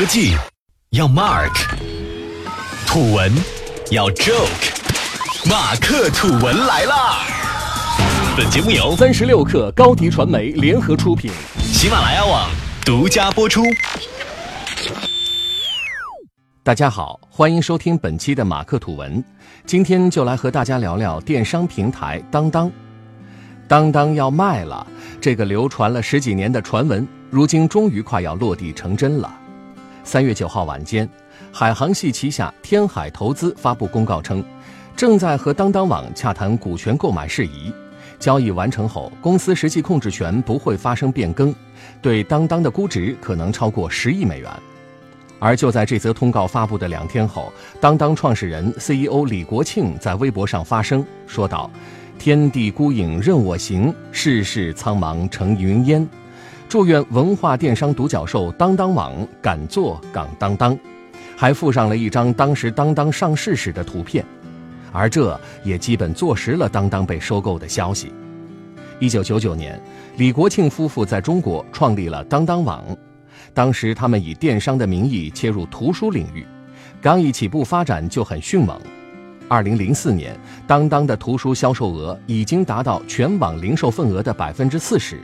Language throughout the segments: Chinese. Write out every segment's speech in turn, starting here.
科技要 Mark，土文要 Joke，马克土文来啦！本节目由三十六克高低传媒联合出品，喜马拉雅网独家播出。大家好，欢迎收听本期的马克土文。今天就来和大家聊聊电商平台当当。当当要卖了，这个流传了十几年的传闻，如今终于快要落地成真了。三月九号晚间，海航系旗下天海投资发布公告称，正在和当当网洽谈股权购买事宜，交易完成后，公司实际控制权不会发生变更，对当当的估值可能超过十亿美元。而就在这则通告发布的两天后，当当创始人 CEO 李国庆在微博上发声说道。天地孤影任我行，世事苍茫成云烟。祝愿文化电商独角兽当当网敢做敢当当，还附上了一张当时当当上市时的图片，而这也基本坐实了当当被收购的消息。一九九九年，李国庆夫妇在中国创立了当当网，当时他们以电商的名义切入图书领域，刚一起步发展就很迅猛。二零零四年，当当的图书销售额已经达到全网零售份额的百分之四十。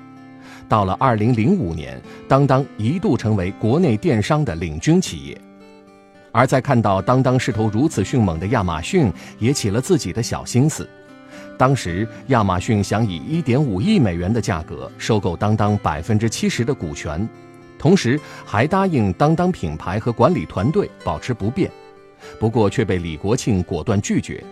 到了二零零五年，当当一度成为国内电商的领军企业。而在看到当当势头如此迅猛的亚马逊，也起了自己的小心思。当时，亚马逊想以一点五亿美元的价格收购当当百分之七十的股权，同时还答应当当品牌和管理团队保持不变。不过却被李国庆果断拒绝。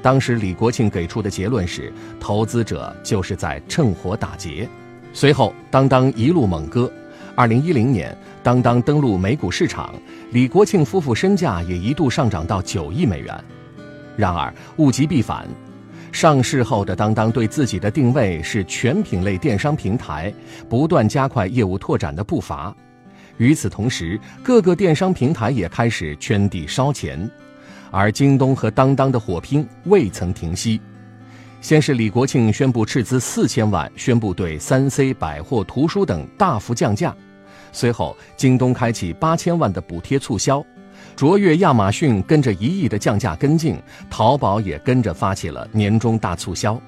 当时李国庆给出的结论是，投资者就是在趁火打劫。随后，当当一路猛歌。二零一零年，当当登陆美股市场，李国庆夫妇身价也一度上涨到九亿美元。然而物极必反，上市后的当当对自己的定位是全品类电商平台，不断加快业务拓展的步伐。与此同时，各个电商平台也开始圈地烧钱，而京东和当当的火拼未曾停息。先是李国庆宣布斥资四千万，宣布对三 C、百货、图书等大幅降价；随后，京东开启八千万的补贴促销，卓越、亚马逊跟着一亿的降价跟进，淘宝也跟着发起了年终大促销。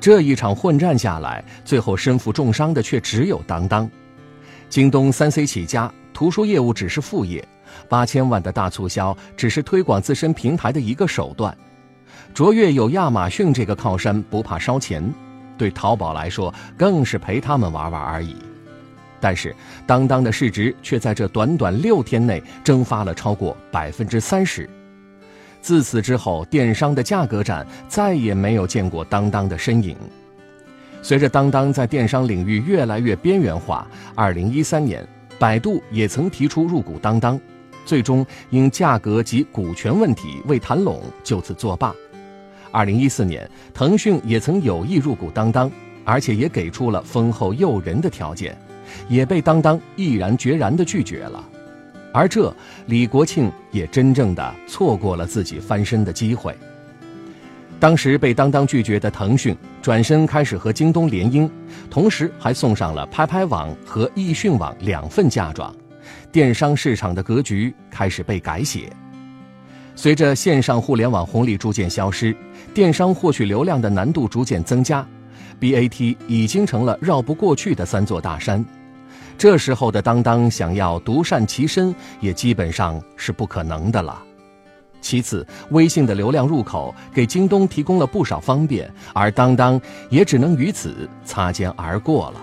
这一场混战下来，最后身负重伤的却只有当当。京东三 C 起家，图书业务只是副业，八千万的大促销只是推广自身平台的一个手段。卓越有亚马逊这个靠山，不怕烧钱，对淘宝来说更是陪他们玩玩而已。但是当当的市值却在这短短六天内蒸发了超过百分之三十。自此之后，电商的价格战再也没有见过当当的身影。随着当当在电商领域越来越边缘化，二零一三年，百度也曾提出入股当当，最终因价格及股权问题未谈拢，就此作罢。二零一四年，腾讯也曾有意入股当当，而且也给出了丰厚诱人的条件，也被当当毅然决然地拒绝了。而这，李国庆也真正的错过了自己翻身的机会。当时被当当拒绝的腾讯，转身开始和京东联姻，同时还送上了拍拍网和易迅网两份嫁妆，电商市场的格局开始被改写。随着线上互联网红利逐渐消失，电商获取流量的难度逐渐增加，BAT 已经成了绕不过去的三座大山。这时候的当当想要独善其身，也基本上是不可能的了。其次，微信的流量入口给京东提供了不少方便，而当当也只能与此擦肩而过了。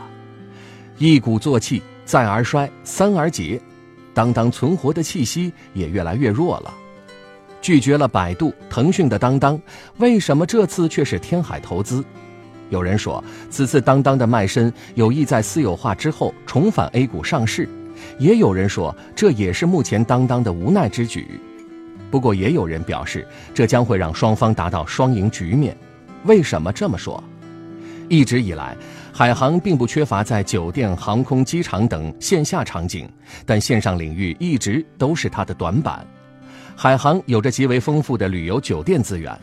一鼓作气，再而衰，三而竭，当当存活的气息也越来越弱了。拒绝了百度、腾讯的当当，为什么这次却是天海投资？有人说，此次当当的卖身有意在私有化之后重返 A 股上市；也有人说，这也是目前当当的无奈之举。不过也有人表示，这将会让双方达到双赢局面。为什么这么说？一直以来，海航并不缺乏在酒店、航空、机场等线下场景，但线上领域一直都是它的短板。海航有着极为丰富的旅游酒店资源，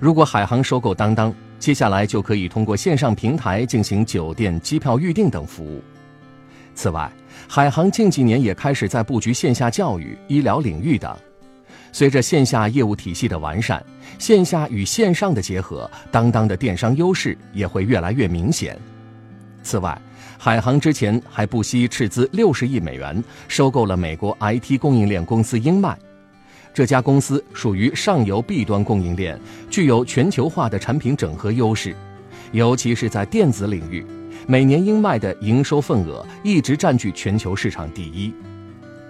如果海航收购当当，接下来就可以通过线上平台进行酒店、机票预订等服务。此外，海航近几年也开始在布局线下教育、医疗领域等。随着线下业务体系的完善，线下与线上的结合，当当的电商优势也会越来越明显。此外，海航之前还不惜斥资六十亿美元收购了美国 IT 供应链公司英迈。这家公司属于上游 B 端供应链，具有全球化的产品整合优势，尤其是在电子领域，每年英迈的营收份额一直占据全球市场第一。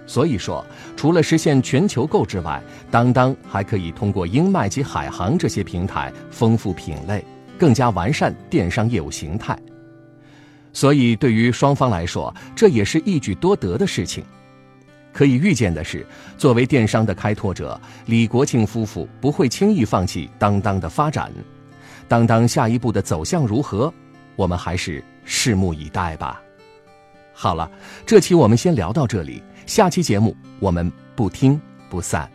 所以说，除了实现全球购之外，当当还可以通过英迈及海航这些平台丰富品类，更加完善电商业务形态。所以，对于双方来说，这也是一举多得的事情。可以预见的是，作为电商的开拓者，李国庆夫妇不会轻易放弃当当的发展。当当下一步的走向如何，我们还是拭目以待吧。好了，这期我们先聊到这里，下期节目我们不听不散。